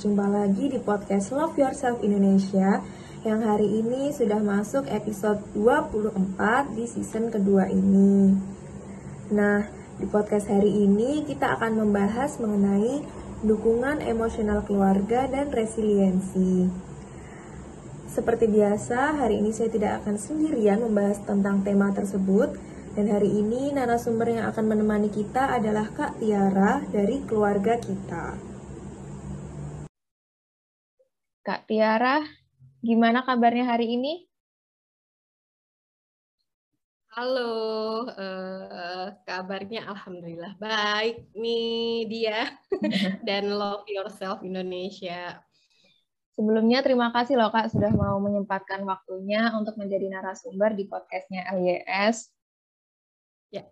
Berjumpa lagi di podcast Love Yourself Indonesia yang hari ini sudah masuk episode 24 di season kedua ini. Nah, di podcast hari ini kita akan membahas mengenai dukungan emosional keluarga dan resiliensi. Seperti biasa, hari ini saya tidak akan sendirian membahas tentang tema tersebut, dan hari ini narasumber yang akan menemani kita adalah Kak Tiara dari keluarga kita. Kak Tiara, gimana kabarnya hari ini? Halo, uh, kabarnya alhamdulillah baik nih dia dan Love Yourself Indonesia. Sebelumnya terima kasih loh Kak sudah mau menyempatkan waktunya untuk menjadi narasumber di podcastnya LYS. Ya.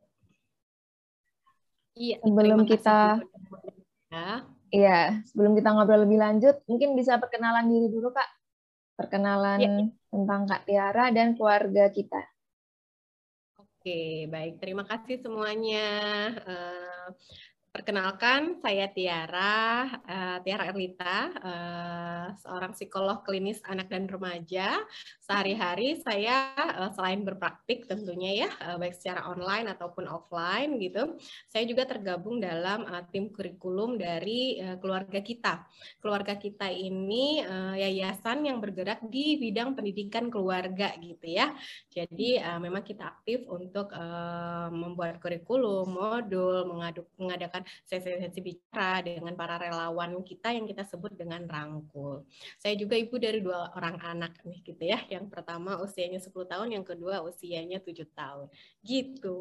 Iya. Sebelum kita ya. Iya, sebelum kita ngobrol lebih lanjut, mungkin bisa perkenalan diri dulu, Kak. Perkenalan ya. tentang Kak Tiara dan keluarga kita. Oke, baik. Terima kasih semuanya. Uh, Perkenalkan, saya Tiara, uh, Tiara Erlita, uh, seorang psikolog klinis anak dan remaja. Sehari-hari saya uh, selain berpraktik tentunya ya, uh, baik secara online ataupun offline gitu, saya juga tergabung dalam uh, tim kurikulum dari uh, keluarga kita. Keluarga kita ini uh, yayasan yang bergerak di bidang pendidikan keluarga gitu ya. Jadi uh, memang kita aktif untuk uh, membuat kurikulum, modul, mengaduk, mengadakan sesi-sesi bicara dengan para relawan kita yang kita sebut dengan rangkul. Saya juga ibu dari dua orang anak nih gitu ya. Yang pertama usianya 10 tahun, yang kedua usianya 7 tahun. Gitu.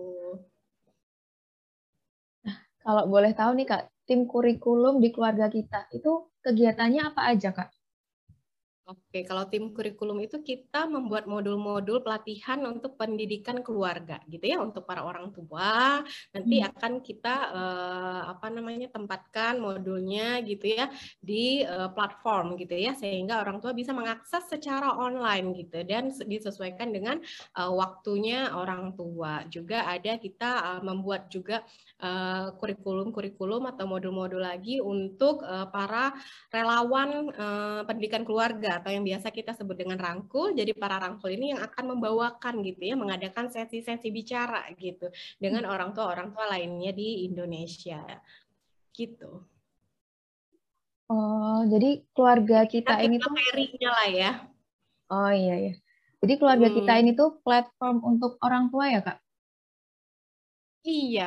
Nah, kalau boleh tahu nih Kak, tim kurikulum di keluarga kita itu kegiatannya apa aja Kak? Oke, kalau tim kurikulum itu kita membuat modul-modul pelatihan untuk pendidikan keluarga, gitu ya, untuk para orang tua. Nanti hmm. akan kita uh, apa namanya tempatkan modulnya, gitu ya, di uh, platform, gitu ya, sehingga orang tua bisa mengakses secara online, gitu, dan disesuaikan dengan uh, waktunya orang tua. Juga ada kita uh, membuat juga kurikulum-kurikulum uh, atau modul-modul lagi untuk uh, para relawan uh, pendidikan keluarga atau yang biasa kita sebut dengan rangkul. Jadi para rangkul ini yang akan membawakan gitu ya, mengadakan sesi-sesi bicara gitu dengan hmm. orang tua orang tua lainnya di Indonesia. Gitu. Oh, jadi keluarga kita, kita ini tuh lah ya. Oh iya ya. Jadi keluarga hmm. kita ini tuh platform untuk orang tua ya, Kak? Iya,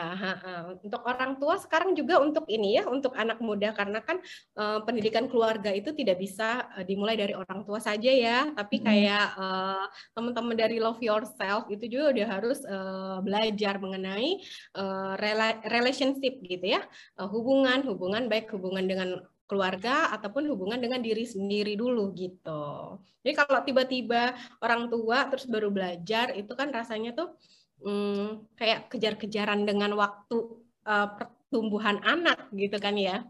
untuk orang tua sekarang juga untuk ini ya, untuk anak muda. Karena kan uh, pendidikan keluarga itu tidak bisa uh, dimulai dari orang tua saja ya, tapi kayak uh, teman-teman dari Love Yourself itu juga udah harus uh, belajar mengenai uh, rela relationship gitu ya, uh, hubungan, hubungan baik hubungan dengan keluarga ataupun hubungan dengan diri sendiri dulu gitu. Jadi kalau tiba-tiba orang tua terus baru belajar itu kan rasanya tuh hmm, kayak kejar-kejaran dengan waktu uh, pertumbuhan anak gitu kan ya.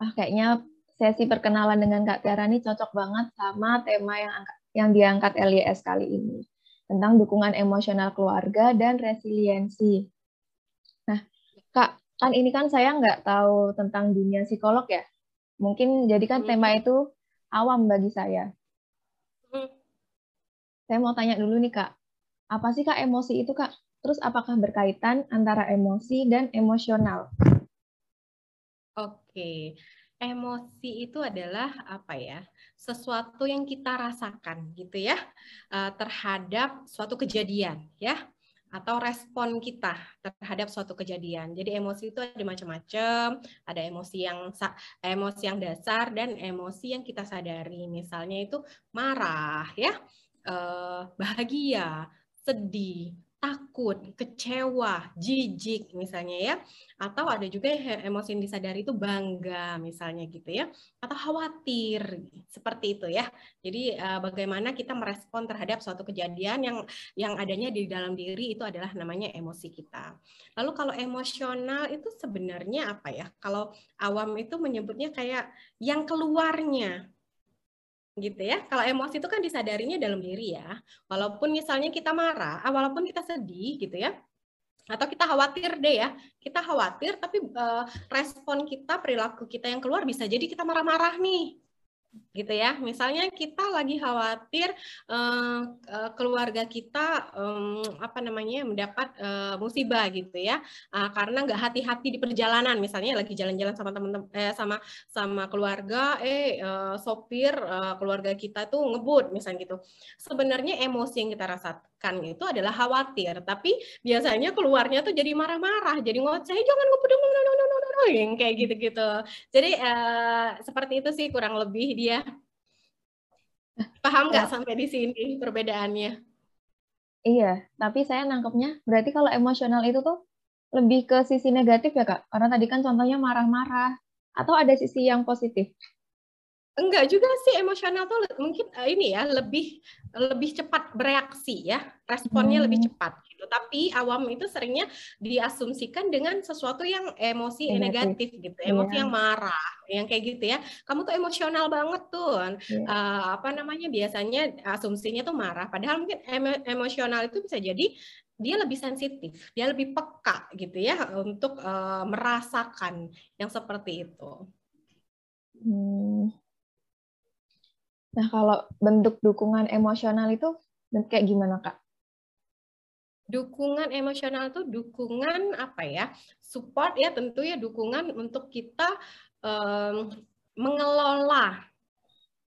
Ah kayaknya sesi perkenalan dengan Kak Tiara ini cocok banget sama tema yang yang diangkat LYS kali ini tentang dukungan emosional keluarga dan resiliensi. Nah, Kak, kan ini kan saya nggak tahu tentang dunia psikolog ya. Mungkin jadikan tema hmm. itu awam bagi saya. Saya mau tanya dulu nih Kak, apa sih Kak emosi itu Kak? Terus apakah berkaitan antara emosi dan emosional? Oke, emosi itu adalah apa ya? Sesuatu yang kita rasakan gitu ya eh, terhadap suatu kejadian ya atau respon kita terhadap suatu kejadian. Jadi emosi itu ada macam-macam, ada emosi yang emosi yang dasar dan emosi yang kita sadari. Misalnya itu marah ya uh, bahagia, sedih, takut, kecewa, jijik misalnya ya. Atau ada juga emosi yang disadari itu bangga misalnya gitu ya. Atau khawatir seperti itu ya. Jadi uh, bagaimana kita merespon terhadap suatu kejadian yang yang adanya di dalam diri itu adalah namanya emosi kita. Lalu kalau emosional itu sebenarnya apa ya? Kalau awam itu menyebutnya kayak yang keluarnya gitu ya. Kalau emosi itu kan disadarinya dalam diri ya. Walaupun misalnya kita marah, ah, walaupun kita sedih gitu ya. atau kita khawatir deh ya kita khawatir tapi uh, respon kita perilaku kita yang keluar bisa jadi kita marah-marah nih gitu ya. Misalnya kita lagi khawatir uh, uh, keluarga kita um, apa namanya mendapat uh, musibah gitu ya, uh, karena nggak hati-hati di perjalanan. Misalnya lagi jalan-jalan sama teman-teman eh, sama sama keluarga, eh uh, sopir keluarga kita tuh ngebut misalnya gitu. Sebenarnya emosi yang kita rasakan itu adalah khawatir, tapi biasanya keluarnya tuh jadi marah-marah, jadi ngoceh, jangan ngebut, yang kayak gitu-gitu. Jadi uh, seperti itu sih kurang lebih dia. Paham nggak ya. sampai di sini perbedaannya? Iya, tapi saya nangkepnya berarti kalau emosional itu tuh lebih ke sisi negatif ya kak? Karena tadi kan contohnya marah-marah. Atau ada sisi yang positif? Enggak juga sih emosional tuh mungkin uh, ini ya lebih lebih cepat bereaksi ya responnya hmm. lebih cepat gitu tapi awam itu seringnya diasumsikan dengan sesuatu yang emosi negatif, negatif gitu emosi yeah. yang marah yang kayak gitu ya kamu tuh emosional banget tuh yeah. Iya. uh, apa namanya biasanya asumsinya tuh marah padahal mungkin emo emosional itu bisa jadi dia lebih sensitif dia lebih peka gitu ya untuk uh, merasakan yang seperti itu hmm. Nah, kalau bentuk dukungan emosional itu kayak gimana, Kak? Dukungan emosional itu dukungan apa ya? Support ya tentu ya dukungan untuk kita um, mengelola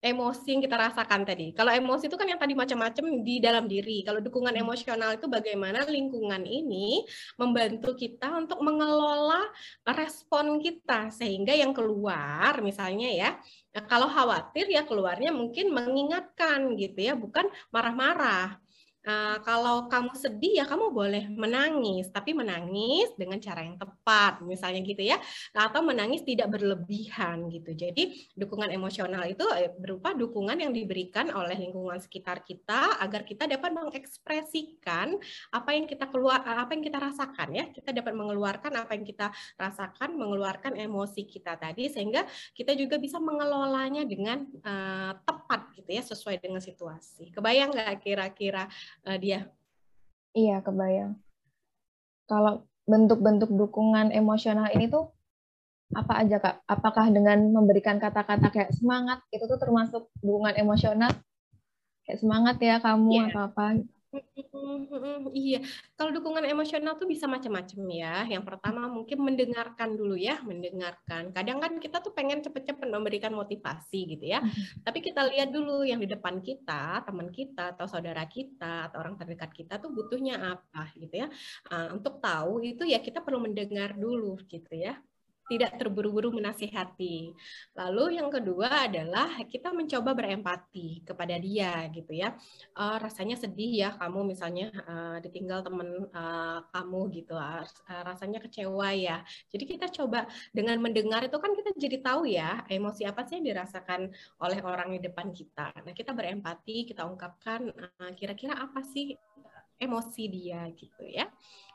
emosi yang kita rasakan tadi. Kalau emosi itu kan yang tadi macam-macam di dalam diri. Kalau dukungan hmm. emosional itu bagaimana lingkungan ini membantu kita untuk mengelola respon kita sehingga yang keluar misalnya ya Nah, kalau khawatir ya keluarnya mungkin mengingatkan gitu ya, bukan marah-marah. Uh, kalau kamu sedih ya kamu boleh menangis, tapi menangis dengan cara yang tepat, misalnya gitu ya, atau menangis tidak berlebihan gitu. Jadi dukungan emosional itu eh, berupa dukungan yang diberikan oleh lingkungan sekitar kita agar kita dapat mengekspresikan apa yang kita keluar, apa yang kita rasakan ya. Kita dapat mengeluarkan apa yang kita rasakan, mengeluarkan emosi kita tadi sehingga kita juga bisa mengelolanya dengan uh, tepat gitu ya, sesuai dengan situasi. Kebayang nggak kira-kira? Uh, dia. Iya, kebayang. Kalau bentuk-bentuk dukungan emosional ini tuh apa aja kak? Apakah dengan memberikan kata-kata kayak semangat itu tuh termasuk dukungan emosional? Kayak semangat ya kamu yeah. atau apa? Iya, kalau dukungan emosional tuh bisa macam-macam ya. Yang pertama mungkin mendengarkan dulu ya, mendengarkan. Kadang kan kita tuh pengen cepet-cepet memberikan motivasi gitu ya. Mhm. Tapi kita lihat dulu yang di depan kita, teman kita atau saudara kita atau orang terdekat kita tuh butuhnya apa gitu ya. Uh, untuk tahu itu ya kita perlu mendengar dulu gitu ya tidak terburu-buru menasihati. Lalu yang kedua adalah kita mencoba berempati kepada dia gitu ya. Uh, rasanya sedih ya kamu misalnya uh, ditinggal teman uh, kamu gitu, uh, rasanya kecewa ya. Jadi kita coba dengan mendengar itu kan kita jadi tahu ya emosi apa sih yang dirasakan oleh orang di depan kita. Nah kita berempati, kita ungkapkan kira-kira uh, apa sih emosi dia gitu ya.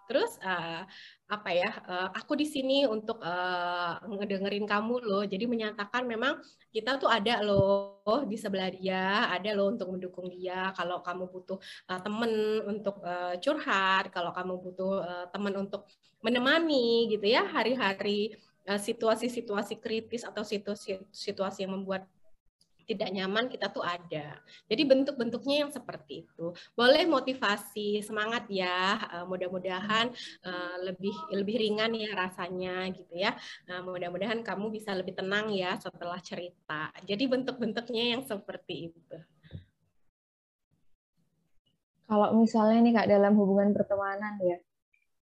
Terus uh, apa ya? Uh, aku di sini untuk uh, ngedengerin kamu loh. Jadi menyatakan memang kita tuh ada loh di sebelah dia, ada loh untuk mendukung dia. Kalau kamu butuh uh, temen untuk uh, curhat, kalau kamu butuh uh, teman untuk menemani gitu ya hari-hari situasi-situasi kritis atau situasi-situasi yang membuat tidak nyaman kita tuh ada. Jadi bentuk-bentuknya yang seperti itu. Boleh motivasi, semangat ya. Uh, mudah-mudahan uh, lebih lebih ringan ya rasanya gitu ya. Uh, mudah-mudahan kamu bisa lebih tenang ya setelah cerita. Jadi bentuk-bentuknya yang seperti itu. Kalau misalnya nih Kak dalam hubungan pertemanan ya.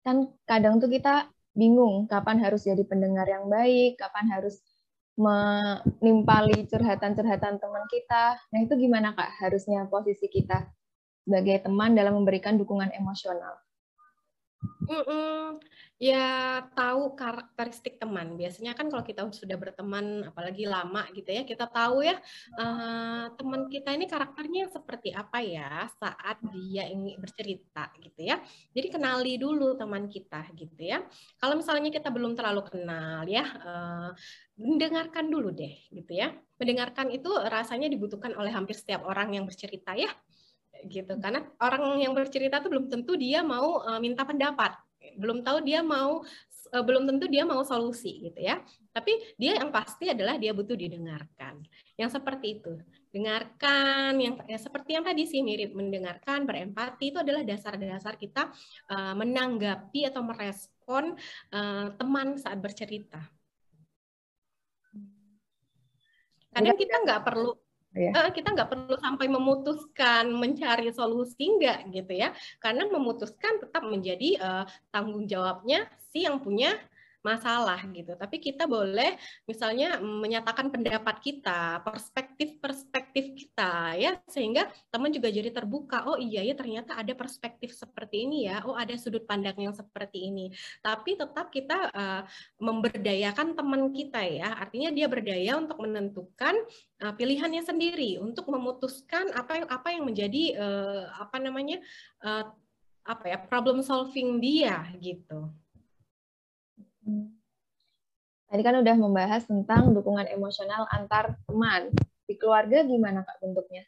Kan kadang tuh kita bingung kapan harus jadi pendengar yang baik, kapan harus menimpali curhatan-curhatan teman kita. Nah, itu gimana Kak harusnya posisi kita sebagai teman dalam memberikan dukungan emosional? Mm -mm. Ya tahu karakteristik teman. Biasanya kan kalau kita sudah berteman, apalagi lama gitu ya, kita tahu ya uh, teman kita ini karakternya seperti apa ya saat dia ingin bercerita gitu ya. Jadi kenali dulu teman kita gitu ya. Kalau misalnya kita belum terlalu kenal ya, uh, mendengarkan dulu deh gitu ya. Mendengarkan itu rasanya dibutuhkan oleh hampir setiap orang yang bercerita ya gitu karena orang yang bercerita tuh belum tentu dia mau uh, minta pendapat belum tahu dia mau uh, belum tentu dia mau solusi gitu ya. Tapi dia yang pasti adalah dia butuh didengarkan. Yang seperti itu. Dengarkan yang ya, seperti yang tadi sih mirip mendengarkan, berempati itu adalah dasar-dasar kita uh, menanggapi atau merespon uh, teman saat bercerita. Kadang kita nggak perlu ya. kita nggak perlu sampai memutuskan mencari solusi nggak gitu ya karena memutuskan tetap menjadi uh, tanggung jawabnya si yang punya masalah gitu. Tapi kita boleh misalnya menyatakan pendapat kita, perspektif-perspektif kita ya sehingga teman juga jadi terbuka. Oh iya ya ternyata ada perspektif seperti ini ya. Oh ada sudut pandang yang seperti ini. Tapi tetap kita uh, memberdayakan teman kita ya. Artinya dia berdaya untuk menentukan uh, pilihannya sendiri untuk memutuskan apa yang apa yang menjadi uh, apa namanya uh, apa ya problem solving dia gitu. Tadi kan udah membahas tentang dukungan emosional antar teman. Di keluarga gimana Kak bentuknya?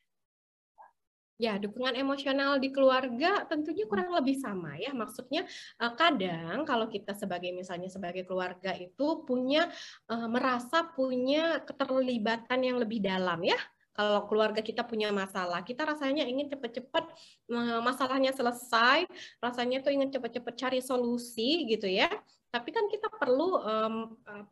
Ya, dukungan emosional di keluarga tentunya kurang lebih sama ya. Maksudnya eh, kadang kalau kita sebagai misalnya sebagai keluarga itu punya uh, merasa punya keterlibatan yang lebih dalam ya kalau keluarga kita punya masalah, kita rasanya ingin cepat-cepat eh, masalahnya selesai, rasanya tuh ingin cepat-cepat cari solusi gitu ya. Tapi kan kita perlu um,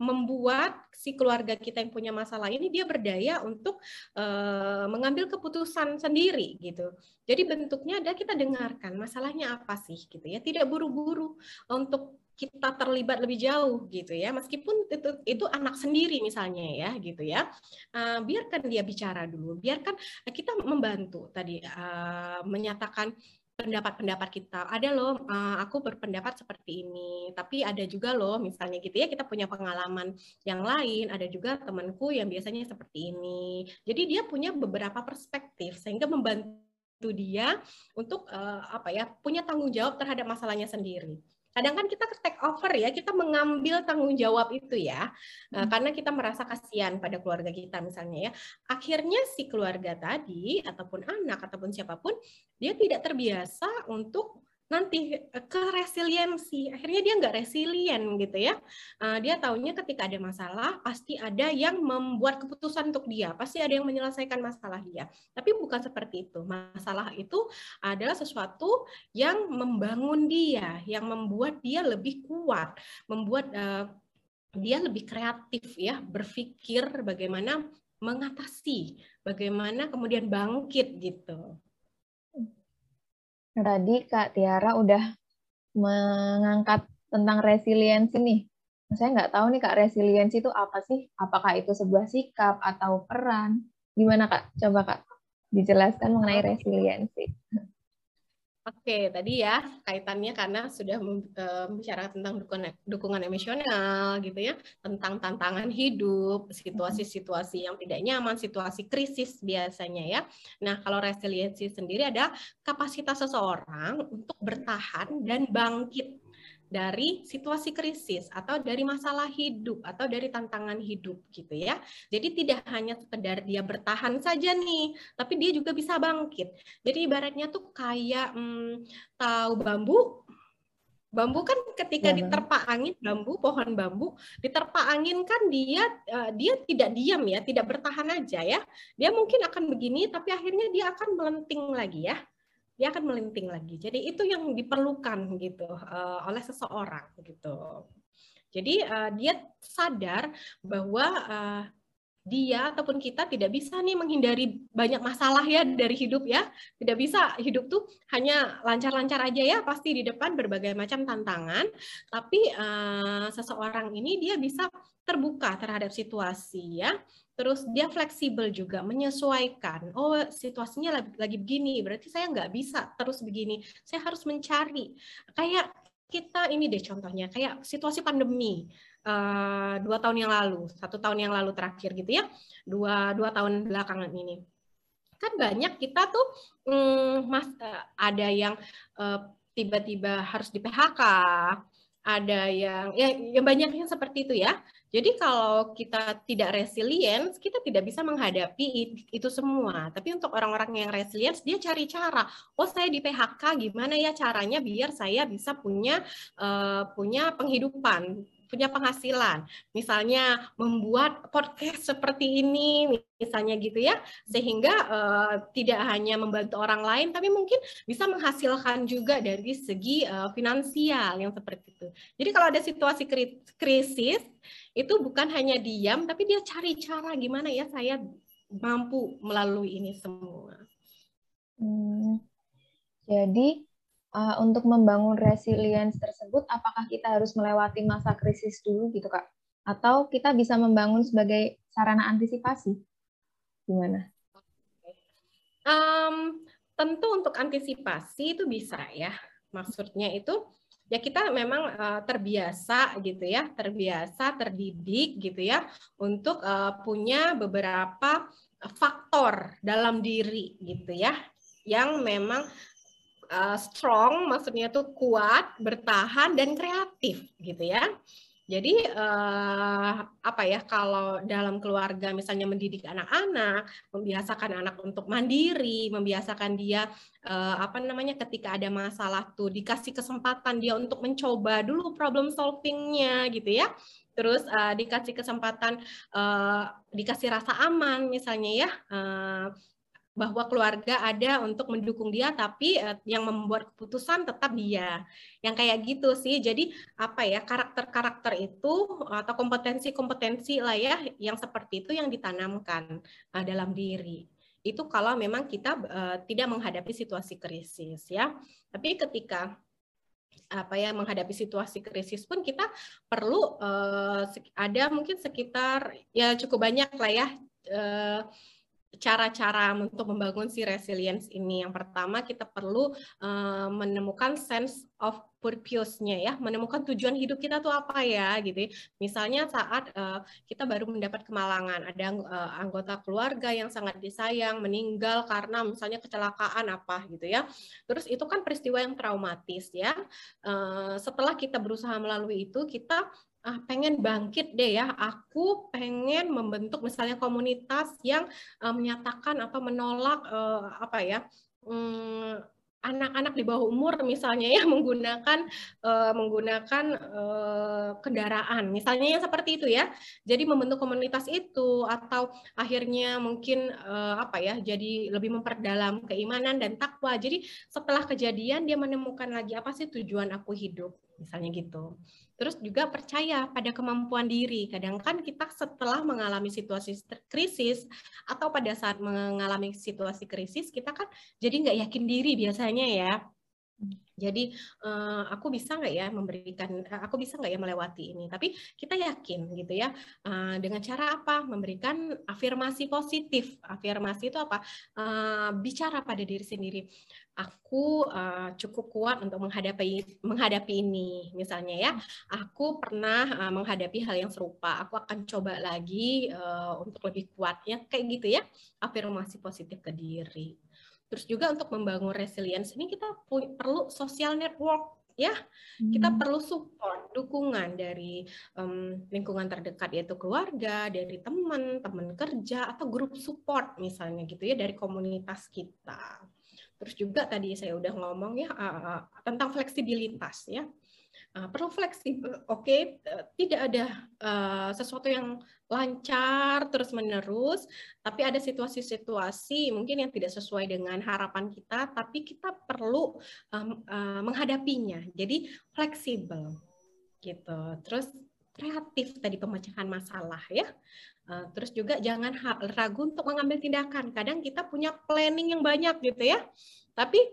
membuat si keluarga kita yang punya masalah ini dia berdaya untuk uh, mengambil keputusan sendiri gitu. Jadi bentuknya ada kita dengarkan masalahnya apa sih gitu ya. Tidak buru-buru untuk kita terlibat lebih jauh gitu ya meskipun itu itu anak sendiri misalnya ya gitu ya uh, biarkan dia bicara dulu biarkan kita membantu tadi uh, menyatakan pendapat-pendapat kita. Ada loh, uh, aku berpendapat seperti ini, tapi ada juga loh, misalnya gitu ya, kita punya pengalaman yang lain, ada juga temanku yang biasanya seperti ini. Jadi dia punya beberapa perspektif, sehingga membantu dia untuk uh, apa ya, punya tanggung jawab terhadap masalahnya sendiri kadang kan kita take over ya, kita mengambil tanggung jawab itu ya, hmm. karena kita merasa kasihan pada keluarga kita misalnya ya. Akhirnya si keluarga tadi ataupun anak ataupun siapa pun dia tidak terbiasa untuk nanti eh, ke resiliensi. Akhirnya dia nggak resilient gitu ya. Uh, dia tahunya ketika ada masalah pasti ada yang membuat keputusan untuk dia. Pasti ada yang menyelesaikan masalah dia. Tapi bukan seperti itu. Masalah itu adalah sesuatu yang membangun dia yang membuat dia lebih kuat membuat uh, dia lebih kreatif ya berpikir bagaimana mengatasi bagaimana kemudian bangkit gitu Tadi Kak Tiara udah mengangkat tentang resiliensi nih. Saya nggak tahu nih Kak, resiliensi itu apa sih? Apakah itu sebuah sikap atau peran? Gimana Kak? Coba Kak dijelaskan mengenai resiliensi. Oke, tadi ya kaitannya karena sudah membicarakan tentang dukungan, dukungan emosional gitu ya, tentang tantangan hidup, situasi-situasi yang tidak nyaman, situasi krisis biasanya ya. Nah, kalau resiliensi sendiri ada kapasitas seseorang untuk bertahan dan bangkit dari situasi krisis atau dari masalah hidup atau dari tantangan hidup gitu ya. Jadi tidak hanya sekedar dia bertahan saja nih, tapi dia juga bisa bangkit. Jadi ibaratnya tuh kayak hmm, tahu bambu Bambu kan ketika ya, diterpa angin bambu, pohon bambu diterpa angin kan dia uh, dia tidak diam ya, tidak bertahan aja ya. Dia mungkin akan begini tapi akhirnya dia akan melenting lagi ya dia akan melinting lagi. Jadi itu yang diperlukan gitu uh, oleh seseorang gitu. Jadi uh, dia sadar bahwa uh, dia ataupun kita tidak bisa nih menghindari banyak masalah ya dari hidup ya. Tidak bisa hidup tuh hanya lancar-lancar aja ya, pasti di depan berbagai macam tantangan. Tapi uh, seseorang ini dia bisa terbuka terhadap situasi ya. Terus dia fleksibel juga menyesuaikan. Oh situasinya lagi, lagi begini berarti saya nggak bisa terus begini. Saya harus mencari. Kayak kita ini deh contohnya kayak situasi pandemi uh, dua tahun yang lalu satu tahun yang lalu terakhir gitu ya dua dua tahun belakangan ini kan banyak kita tuh um, mas uh, ada yang eh, tiba-tiba harus di PHK ada yang ya, yang banyak yang seperti itu ya. Jadi kalau kita tidak resilient, kita tidak bisa menghadapi itu semua. Tapi untuk orang-orang yang resilient, dia cari cara. Oh, saya di PHK, gimana ya caranya biar saya bisa punya uh, punya penghidupan punya penghasilan. Misalnya membuat podcast seperti ini, misalnya gitu ya, sehingga uh, tidak hanya membantu orang lain, tapi mungkin bisa menghasilkan juga dari segi uh, finansial yang seperti itu. Jadi kalau ada situasi krisis, itu bukan hanya diam, tapi dia cari cara gimana ya saya mampu melalui ini semua. Hmm, jadi uh, untuk membangun resilience tersebut, apakah kita harus melewati masa krisis dulu gitu kak? Atau kita bisa membangun sebagai sarana antisipasi? Gimana? Um, tentu untuk antisipasi itu bisa ya. Maksudnya itu ya kita memang uh, terbiasa gitu ya, terbiasa, terdidik gitu ya untuk uh, punya beberapa faktor dalam diri gitu ya yang memang uh, strong maksudnya tuh kuat, bertahan dan kreatif gitu ya. Jadi uh, apa ya kalau dalam keluarga misalnya mendidik anak-anak, membiasakan anak untuk mandiri, membiasakan dia uh, apa namanya ketika ada masalah tuh dikasih kesempatan dia untuk mencoba dulu problem solvingnya gitu ya. Terus uh, dikasih kesempatan uh, dikasih rasa aman misalnya ya. Uh, bahwa keluarga ada untuk mendukung dia tapi uh, yang membuat keputusan tetap dia. Yang kayak gitu sih. Jadi apa ya karakter-karakter itu atau kompetensi-kompetensi lah ya yang seperti itu yang ditanamkan uh, dalam diri. Itu kalau memang kita uh, tidak menghadapi situasi krisis ya. Tapi ketika apa ya menghadapi situasi krisis pun kita perlu ada mungkin sekitar ya cukup banyak lah ya cara-cara untuk membangun si resilience ini. Yang pertama kita perlu uh, menemukan sense of purpose-nya ya, menemukan tujuan hidup kita tuh apa ya gitu. Ya. Misalnya saat uh, kita baru mendapat kemalangan, ada uh, anggota keluarga yang sangat disayang meninggal karena misalnya kecelakaan apa gitu ya. Terus itu kan peristiwa yang traumatis ya. Uh, setelah kita berusaha melalui itu, kita ah, pengen bangkit deh ya. Aku pengen membentuk misalnya komunitas yang uh, menyatakan apa menolak uh, apa ya um, anak-anak di bawah umur misalnya ya menggunakan uh, menggunakan uh, kendaraan. Misalnya yang seperti itu ya. Jadi membentuk komunitas itu atau akhirnya mungkin uh, apa ya jadi lebih memperdalam keimanan dan takwa. Jadi setelah kejadian dia menemukan lagi apa sih tujuan aku hidup misalnya gitu Terus juga percaya pada kemampuan diri. Kadang kan kita setelah mengalami situasi krisis atau pada saat mengalami situasi krisis, kita kan jadi nggak yakin diri biasanya ya. Jadi uh, aku bisa nggak ya memberikan, aku bisa nggak ya melewati ini? Tapi kita yakin gitu ya uh, dengan cara apa? Memberikan afirmasi positif. Afirmasi itu apa? Uh, bicara pada diri sendiri. Aku uh, cukup kuat untuk menghadapi menghadapi ini, misalnya ya. Aku pernah uh, menghadapi hal yang serupa. Aku akan coba lagi uh, untuk lebih kuatnya, kayak gitu ya. Afirmasi positif ke diri. Terus juga untuk membangun resilience ini kita perlu social network ya. Hmm. Kita perlu support, dukungan dari um, lingkungan terdekat yaitu keluarga, dari teman, teman kerja atau grup support misalnya gitu ya dari komunitas kita. Terus juga tadi saya udah ngomong ya uh, tentang fleksibilitas ya. Uh, perlu fleksibel, oke, okay, uh, tidak ada uh, sesuatu yang lancar terus menerus, tapi ada situasi-situasi mungkin yang tidak sesuai dengan harapan kita, tapi kita perlu um, uh, menghadapinya. Jadi fleksibel, gitu. Terus kreatif tadi pemecahan masalah ya. Terus juga jangan ragu untuk mengambil tindakan. Kadang kita punya planning yang banyak gitu ya, tapi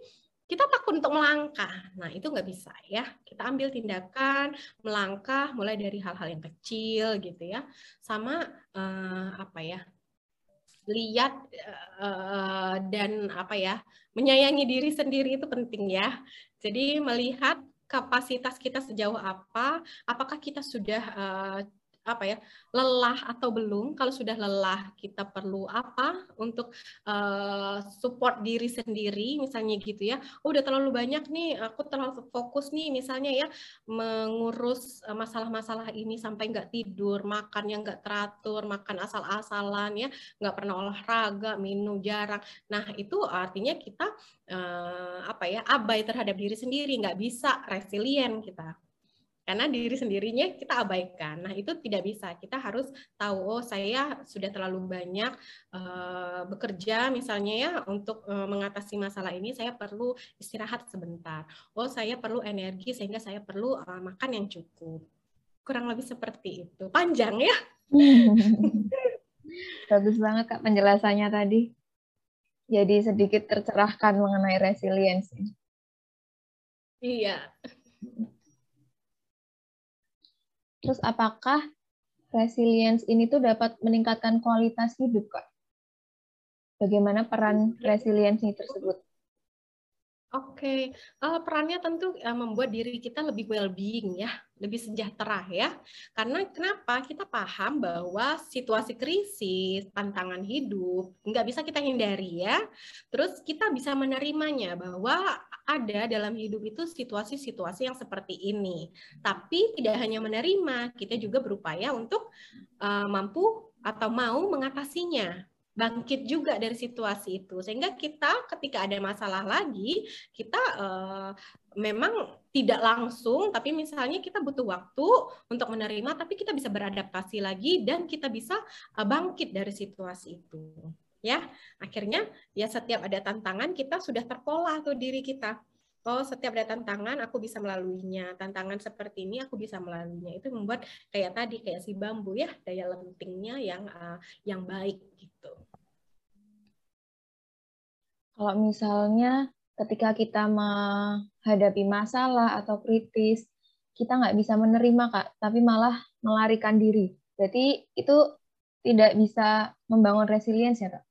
kita takut untuk melangkah. Nah, itu nggak bisa ya. Kita ambil tindakan, melangkah mulai dari hal-hal yang kecil gitu ya. Sama uh, apa ya? lihat uh, dan apa ya? menyayangi diri sendiri itu penting ya. Jadi melihat kapasitas kita sejauh apa, apakah kita sudah uh, apa ya lelah atau belum kalau sudah lelah kita perlu apa untuk uh, support diri sendiri misalnya gitu ya. Oh, udah terlalu banyak nih aku terlalu fokus nih misalnya ya mengurus eh, masalah-masalah ini sampai nggak tidur makan yang nggak teratur makan asal-asalan ya nggak pernah olahraga minum jarang. Nah itu artinya kita uh, apa ya abai terhadap diri sendiri nggak bisa resilient kita karena diri sendirinya kita abaikan. Nah, itu tidak bisa. Kita harus tahu oh saya sudah terlalu banyak uh, bekerja misalnya ya untuk uh, mengatasi masalah ini saya perlu istirahat sebentar. Oh, saya perlu energi sehingga saya perlu uh, makan yang cukup. Kurang lebih seperti itu. Panjang ya. Bagus banget Kak penjelasannya tadi. Jadi sedikit tercerahkan mengenai resiliensi. Iya. Terus apakah resilience ini tuh dapat meningkatkan kualitas hidup, Kak? Bagaimana peran resilience ini tersebut? Oke, uh, perannya tentu uh, membuat diri kita lebih well-being ya, lebih sejahtera ya. Karena kenapa? Kita paham bahwa situasi krisis, tantangan hidup nggak bisa kita hindari ya. Terus kita bisa menerimanya bahwa ada dalam hidup itu situasi-situasi yang seperti ini. Tapi tidak hanya menerima, kita juga berupaya untuk uh, mampu atau mau mengatasinya bangkit juga dari situasi itu. Sehingga kita ketika ada masalah lagi kita uh, memang tidak langsung tapi misalnya kita butuh waktu untuk menerima tapi kita bisa beradaptasi lagi dan kita bisa uh, bangkit dari situasi itu. Ya akhirnya ya setiap ada tantangan kita sudah terpola tuh diri kita. Oh setiap ada tantangan aku bisa melaluinya tantangan seperti ini aku bisa melaluinya. Itu membuat kayak tadi kayak si bambu ya daya lentingnya yang uh, yang baik gitu kalau misalnya ketika kita menghadapi masalah atau kritis, kita nggak bisa menerima, Kak, tapi malah melarikan diri. Berarti itu tidak bisa membangun resilience ya, Kak?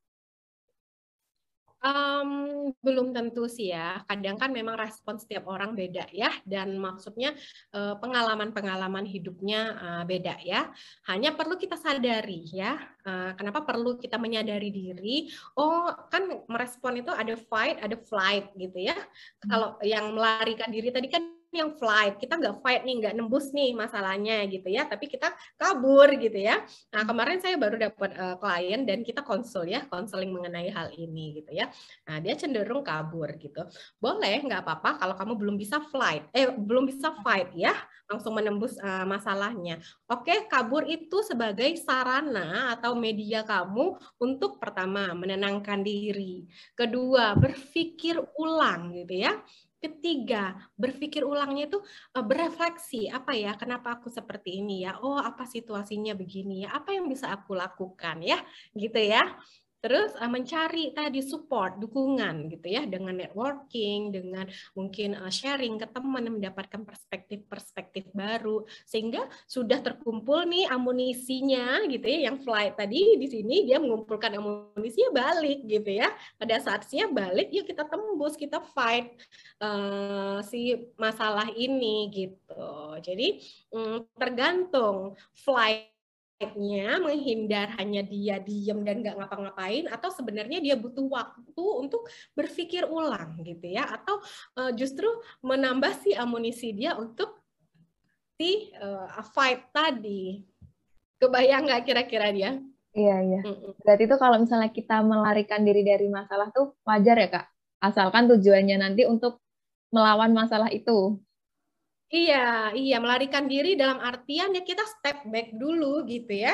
Um, belum tentu sih ya. Kadang kan memang respon setiap orang beda ya, dan maksudnya eh, pengalaman-pengalaman hidupnya uh, beda ya. Hanya perlu kita sadari ya. Uh, kenapa perlu kita menyadari diri? Oh, kan merespon itu ada fight, ada flight gitu ya. Hmm. Kalau yang melarikan diri tadi kan yang flight. Kita nggak fight nih nggak nembus nih masalahnya gitu ya. Tapi kita kabur gitu ya. Nah kemarin saya baru dapat uh, klien dan kita konsul ya konseling mengenai hal ini gitu ya. Nah dia cenderung kabur gitu. Boleh nggak apa-apa kalau kamu belum bisa flight. Eh belum bisa fight ya langsung menembus uh, masalahnya. Oke kabur itu sebagai sarana atau media kamu untuk pertama menenangkan diri. Kedua berpikir ulang gitu ya Ketiga, berpikir ulangnya itu uh, berefleksi, apa ya, kenapa aku seperti ini ya? Oh, apa situasinya begini ya? Apa yang bisa aku lakukan ya? Gitu ya. Terus uh, mencari tadi support, dukungan gitu ya dengan networking, dengan mungkin uh, sharing ke teman mendapatkan perspektif-perspektif baru sehingga sudah terkumpul nih amunisinya gitu ya yang flight tadi di sini dia mengumpulkan amunisinya balik gitu ya. Pada saatnya balik yuk kita tembus, kita fight uh, si masalah ini gitu. Jadi um, tergantung flight nya menghindar hanya dia diem dan nggak ngapa-ngapain atau sebenarnya dia butuh waktu untuk berpikir ulang gitu ya? Atau uh, justru menambah si amunisi dia untuk si uh, fight tadi? Kebayang nggak kira-kira dia? Iya iya. Berarti itu kalau misalnya kita melarikan diri dari masalah tuh wajar ya kak? Asalkan tujuannya nanti untuk melawan masalah itu Iya, iya melarikan diri dalam artian ya kita step back dulu gitu ya.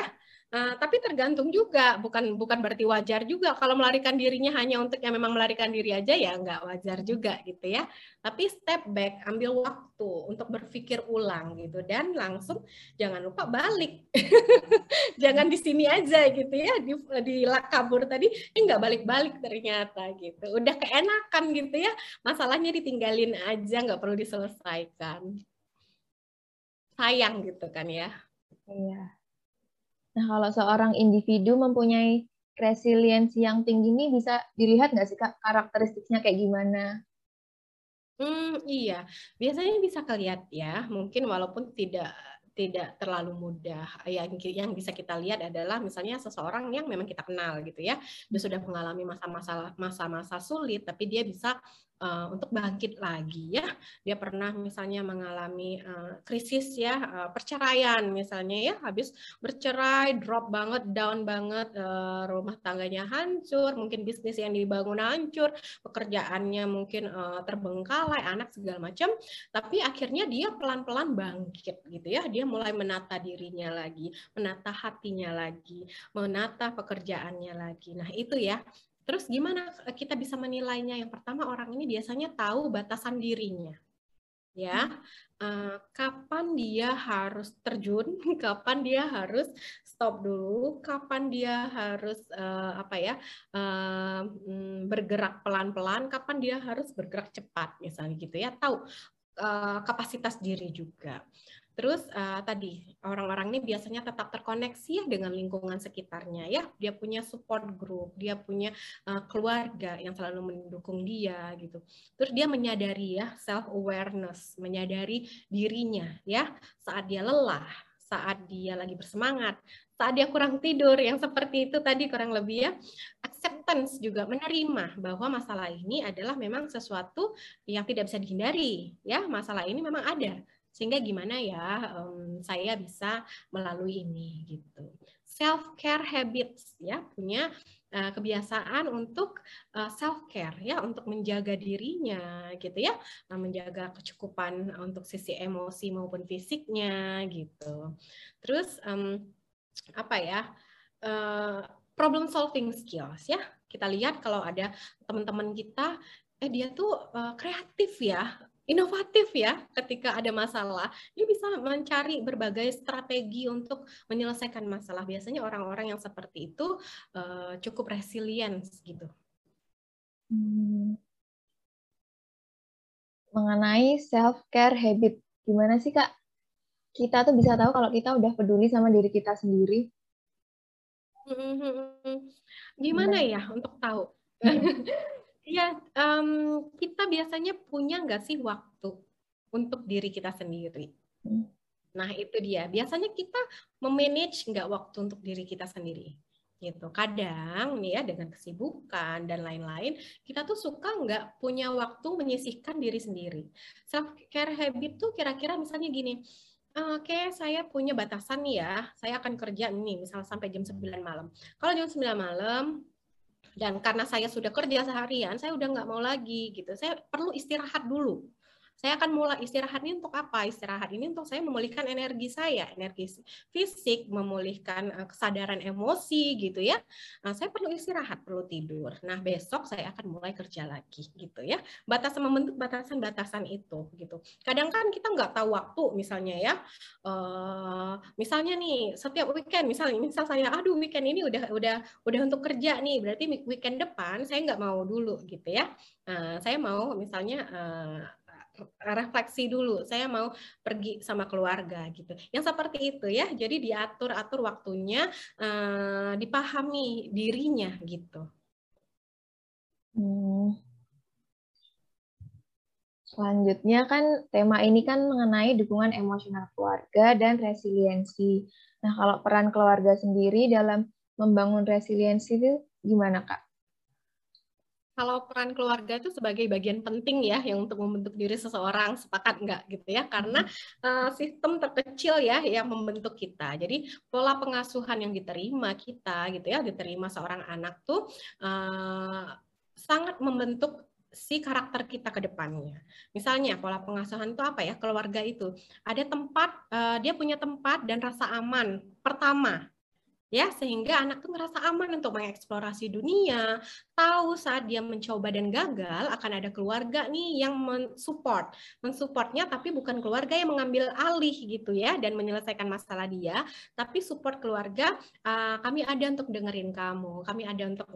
Uh, tapi tergantung juga, bukan bukan berarti wajar juga kalau melarikan dirinya hanya untuk yang memang melarikan diri aja ya nggak wajar juga gitu ya. Tapi step back, ambil waktu untuk berpikir ulang gitu dan langsung jangan lupa balik, jangan di sini aja gitu ya di di kabur tadi ini nggak balik-balik ternyata gitu. Udah keenakan gitu ya, masalahnya ditinggalin aja nggak perlu diselesaikan. Sayang gitu kan ya. Iya. Nah, kalau seorang individu mempunyai resiliensi yang tinggi ini bisa dilihat nggak sih kak karakteristiknya kayak gimana? Hmm, iya, biasanya bisa kelihatan ya. Mungkin walaupun tidak tidak terlalu mudah. Yang yang bisa kita lihat adalah misalnya seseorang yang memang kita kenal gitu ya, sudah mengalami masa-masa masa-masa sulit, tapi dia bisa uh, untuk bangkit lagi ya. Dia pernah misalnya mengalami uh, krisis ya uh, perceraian misalnya ya, habis bercerai, drop banget, down banget, uh, rumah tangganya hancur, mungkin bisnis yang dibangun hancur, pekerjaannya mungkin uh, terbengkalai, anak segala macam, tapi akhirnya dia pelan-pelan bangkit gitu ya. Dia mulai menata dirinya lagi, menata hatinya lagi, menata pekerjaannya lagi. Nah, itu ya Terus gimana kita bisa menilainya? Yang pertama orang ini biasanya tahu batasan dirinya. Ya, uh, kapan dia harus terjun, kapan dia harus stop dulu, kapan dia harus uh, apa ya uh, bergerak pelan-pelan, kapan dia harus bergerak cepat, misalnya gitu ya. Tahu kapasitas diri juga. Terus uh, tadi orang-orang ini biasanya tetap terkoneksi ya dengan lingkungan sekitarnya ya. Dia punya support group, dia punya uh, keluarga yang selalu mendukung dia gitu. Terus dia menyadari ya self awareness, menyadari dirinya ya saat dia lelah, saat dia lagi bersemangat, saat dia kurang tidur yang seperti itu tadi kurang lebih ya. Acceptance juga menerima bahwa masalah ini adalah memang sesuatu yang tidak bisa dihindari ya. Masalah ini memang ada sehingga gimana ya um, saya bisa melalui ini gitu. Self care habits ya. Punya uh, kebiasaan untuk uh, eh, self care ya. Untuk menjaga dirinya gitu ya. Uh, menjaga kecukupan untuk sisi emosi maupun fisiknya gitu. Terus um, apa ya uh, problem solving skills ya. Kita lihat kalau ada teman-teman kita eh dia tuh uh, kreatif ya inovatif ya ketika ada masalah. Dia bisa mencari berbagai strategi untuk menyelesaikan masalah. Biasanya orang-orang yang seperti itu uh, cukup resilient gitu. Hmm. Mengenai self care habit, gimana sih kak? Kita tuh bisa tahu kalau kita udah peduli sama diri kita sendiri. Hmm, gimana ya untuk tahu? Iya, um, kita biasanya punya nggak sih waktu untuk diri kita sendiri? Hmm. Nah, itu dia. Biasanya kita memanage nggak waktu untuk diri kita sendiri? gitu. Kadang nih ya dengan kesibukan dan lain-lain, kita tuh suka nggak punya waktu menyisihkan diri sendiri. Self care habit tuh kira-kira misalnya gini, oke okay, saya punya batasan nih ya, saya akan kerja nih misal sampai jam 9 malam. Kalau jam 9 malam dan karena saya sudah kerja seharian, saya udah nggak mau lagi gitu. Saya perlu istirahat dulu saya akan mulai istirahat ini untuk apa? Istirahat ini untuk saya memulihkan energi saya, energi fisik, memulihkan uh, kesadaran emosi gitu ya. Nah, saya perlu istirahat, perlu tidur. Nah, besok saya akan mulai kerja lagi gitu ya. Batasan membentuk batasan-batasan itu gitu. Kadang kan kita nggak tahu waktu misalnya ya. Uh, misalnya nih setiap weekend misalnya misal saya aduh weekend ini udah udah udah untuk kerja nih, berarti weekend depan saya nggak mau dulu gitu ya. Uh, saya mau misalnya uh, refleksi dulu saya mau pergi sama keluarga gitu. Yang seperti itu ya jadi diatur atur waktunya uh, dipahami dirinya gitu. Hmm. selanjutnya kan tema ini kan mengenai dukungan emosional keluarga dan resiliensi. Nah kalau peran keluarga sendiri dalam membangun resiliensi itu gimana kak kalau peran keluarga itu sebagai bagian penting ya yang untuk membentuk diri seseorang sepakat enggak gitu ya karena uh, sistem terkecil ya yang membentuk kita jadi pola pengasuhan yang diterima kita gitu ya diterima seorang anak tuh uh, sangat membentuk si karakter kita ke depannya. Misalnya pola pengasuhan itu apa ya? Keluarga itu ada tempat uh, dia punya tempat dan rasa aman pertama ya sehingga anak tuh ngerasa aman untuk mengeksplorasi dunia. Tahu saat dia mencoba dan gagal akan ada keluarga nih yang mensupport. Mensupportnya tapi bukan keluarga yang mengambil alih gitu ya dan menyelesaikan masalah dia tapi support keluarga uh, kami ada untuk dengerin kamu kami ada untuk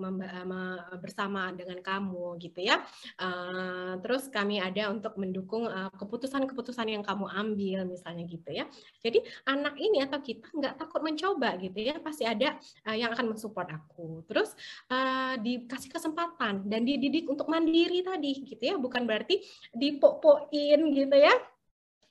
bersama dengan kamu gitu ya. Uh, terus kami ada untuk mendukung keputusan-keputusan uh, yang kamu ambil misalnya gitu ya. Jadi anak ini atau kita nggak takut mencoba gitu ya pasti ada uh, yang akan mensupport aku. Terus uh, dikasih kesempatan dan dididik untuk mandiri tadi gitu ya, bukan berarti dipopoin gitu ya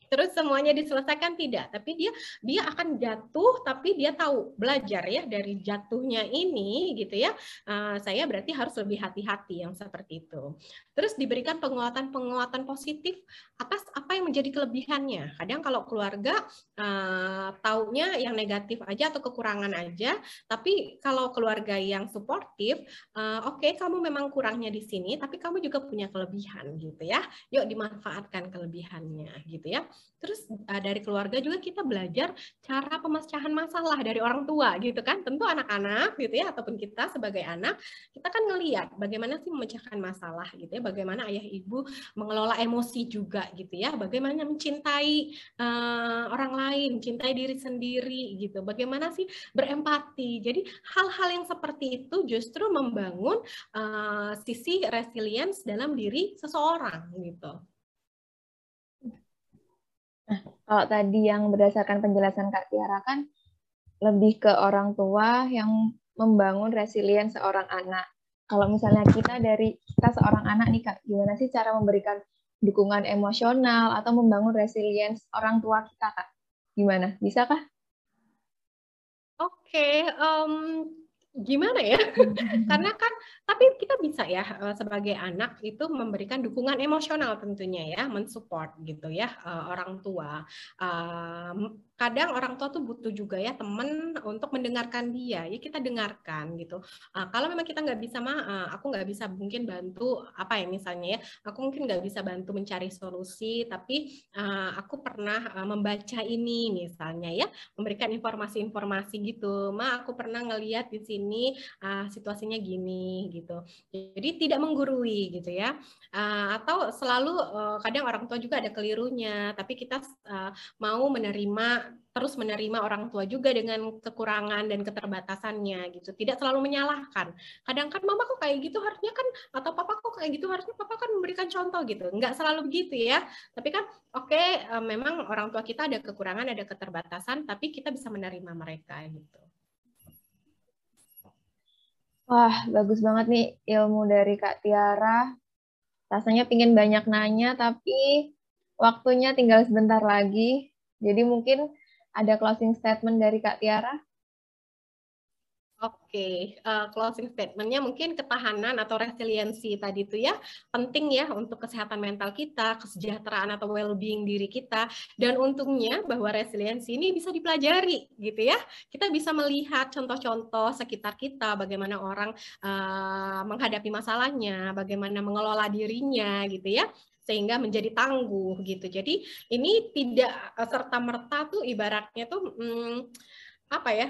terus semuanya diselesaikan? Tidak. Tapi dia dia akan jatuh tapi dia tahu belajar ya dari jatuhnya ini gitu ya. Uh, saya berarti harus lebih hati-hati yang seperti itu. Terus diberikan penguatan-penguatan positif atas apa yang menjadi kelebihannya. Kadang kalau keluarga uh, taunya yang negatif aja atau kekurangan aja tapi kalau keluarga yang suportif uh, oke okay, kamu memang kurangnya di sini tapi kamu juga punya kelebihan gitu ya. Yuk dimanfaatkan kelebihannya gitu ya Terus uh, dari keluarga juga kita belajar cara pemecahan masalah dari orang tua gitu kan. Tentu anak-anak gitu ya ataupun kita sebagai anak kita kan ngelihat bagaimana sih memecahkan masalah gitu ya. Bagaimana ayah ibu mengelola emosi juga gitu ya. Bagaimana mencintai uh, orang lain, mencintai diri sendiri gitu. Bagaimana sih berempati. Jadi hal-hal yang seperti itu justru membangun uh, sisi resilience dalam diri seseorang gitu. Nah, kalau tadi yang berdasarkan penjelasan Kak Tiara kan lebih ke orang tua yang membangun resilience seorang anak. Kalau misalnya kita dari kita seorang anak nih Kak, gimana sih cara memberikan dukungan emosional atau membangun resilience orang tua kita Kak? Gimana? Bisa kah? Oke, okay, um, gimana ya? Karena kan tapi kita bisa ya eh, sebagai anak itu memberikan dukungan emosional tentunya ya, mensupport gitu ya eh, orang tua kadang orang tua tuh butuh juga ya temen untuk mendengarkan dia. Ya kita dengarkan gitu. Uh, kalau memang kita nggak bisa mah uh, aku nggak bisa mungkin bantu apa ya misalnya ya aku mungkin nggak bisa bantu mencari solusi tapi uh, aku pernah uh, membaca ini misalnya ya memberikan informasi-informasi gitu. Ma aku pernah ngeliat di sini uh, situasinya gini gitu. Jadi tidak menggurui gitu ya. Uh, atau selalu uh, kadang orang tua juga ada kelirunya tapi kita uh, mau menerima terus menerima orang tua juga dengan kekurangan dan keterbatasannya gitu. Tidak selalu menyalahkan. Kadang kan mama kok kayak gitu harusnya kan atau papa kok kayak gitu harusnya papa kan memberikan contoh gitu. Enggak selalu begitu ya. Tapi kan oke okay, eh, memang orang tua kita ada kekurangan, ada keterbatasan, tapi kita bisa menerima mereka gitu. Wah, bagus banget nih ilmu dari Kak Tiara. Rasanya pingin banyak nanya, tapi waktunya tinggal sebentar lagi. Jadi mungkin ada closing statement dari Kak Tiara? Oke, okay. uh, eh, closing statementnya mungkin ketahanan atau resiliensi tadi itu ya penting ya untuk kesehatan mental kita, kesejahteraan atau well-being diri kita. Dan untungnya bahwa resiliensi ini bisa dipelajari gitu ya. Kita bisa melihat contoh-contoh sekitar kita, bagaimana orang uh, menghadapi masalahnya, bagaimana mengelola dirinya gitu ya sehingga menjadi tangguh gitu. Jadi ini tidak eh, serta merta tuh ibaratnya tuh hmm, apa ya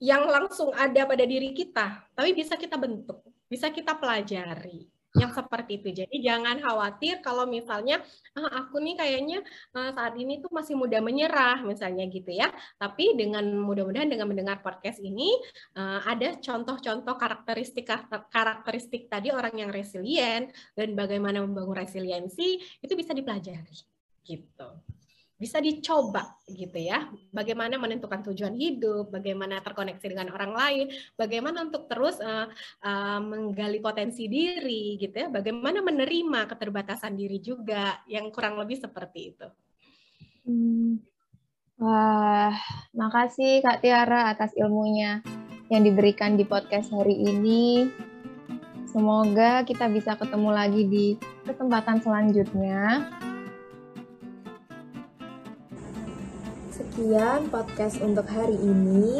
yang langsung ada pada diri kita, tapi bisa kita bentuk, bisa kita pelajari yang seperti itu. Jadi jangan khawatir kalau misalnya ah, aku nih kayaknya ah, saat ini tuh masih mudah menyerah misalnya gitu ya. Tapi dengan mudah-mudahan dengan mendengar podcast ini ah, ada contoh-contoh karakteristik karakteristik tadi orang yang resilient dan bagaimana membangun resiliensi itu bisa dipelajari gitu bisa dicoba gitu ya. Bagaimana menentukan tujuan hidup, bagaimana terkoneksi dengan orang lain, bagaimana untuk terus uh, uh, menggali potensi diri gitu ya. Bagaimana menerima keterbatasan diri juga yang kurang lebih seperti itu. Hmm. Wah, makasih Kak Tiara atas ilmunya yang diberikan di podcast hari ini. Semoga kita bisa ketemu lagi di kesempatan selanjutnya. Sekian podcast untuk hari ini.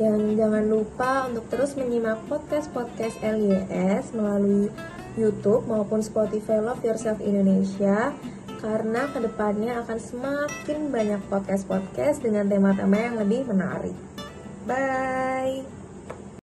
Dan jangan lupa untuk terus menyimak podcast-podcast LYS melalui YouTube maupun Spotify Love Yourself Indonesia karena ke depannya akan semakin banyak podcast-podcast dengan tema-tema yang lebih menarik. Bye!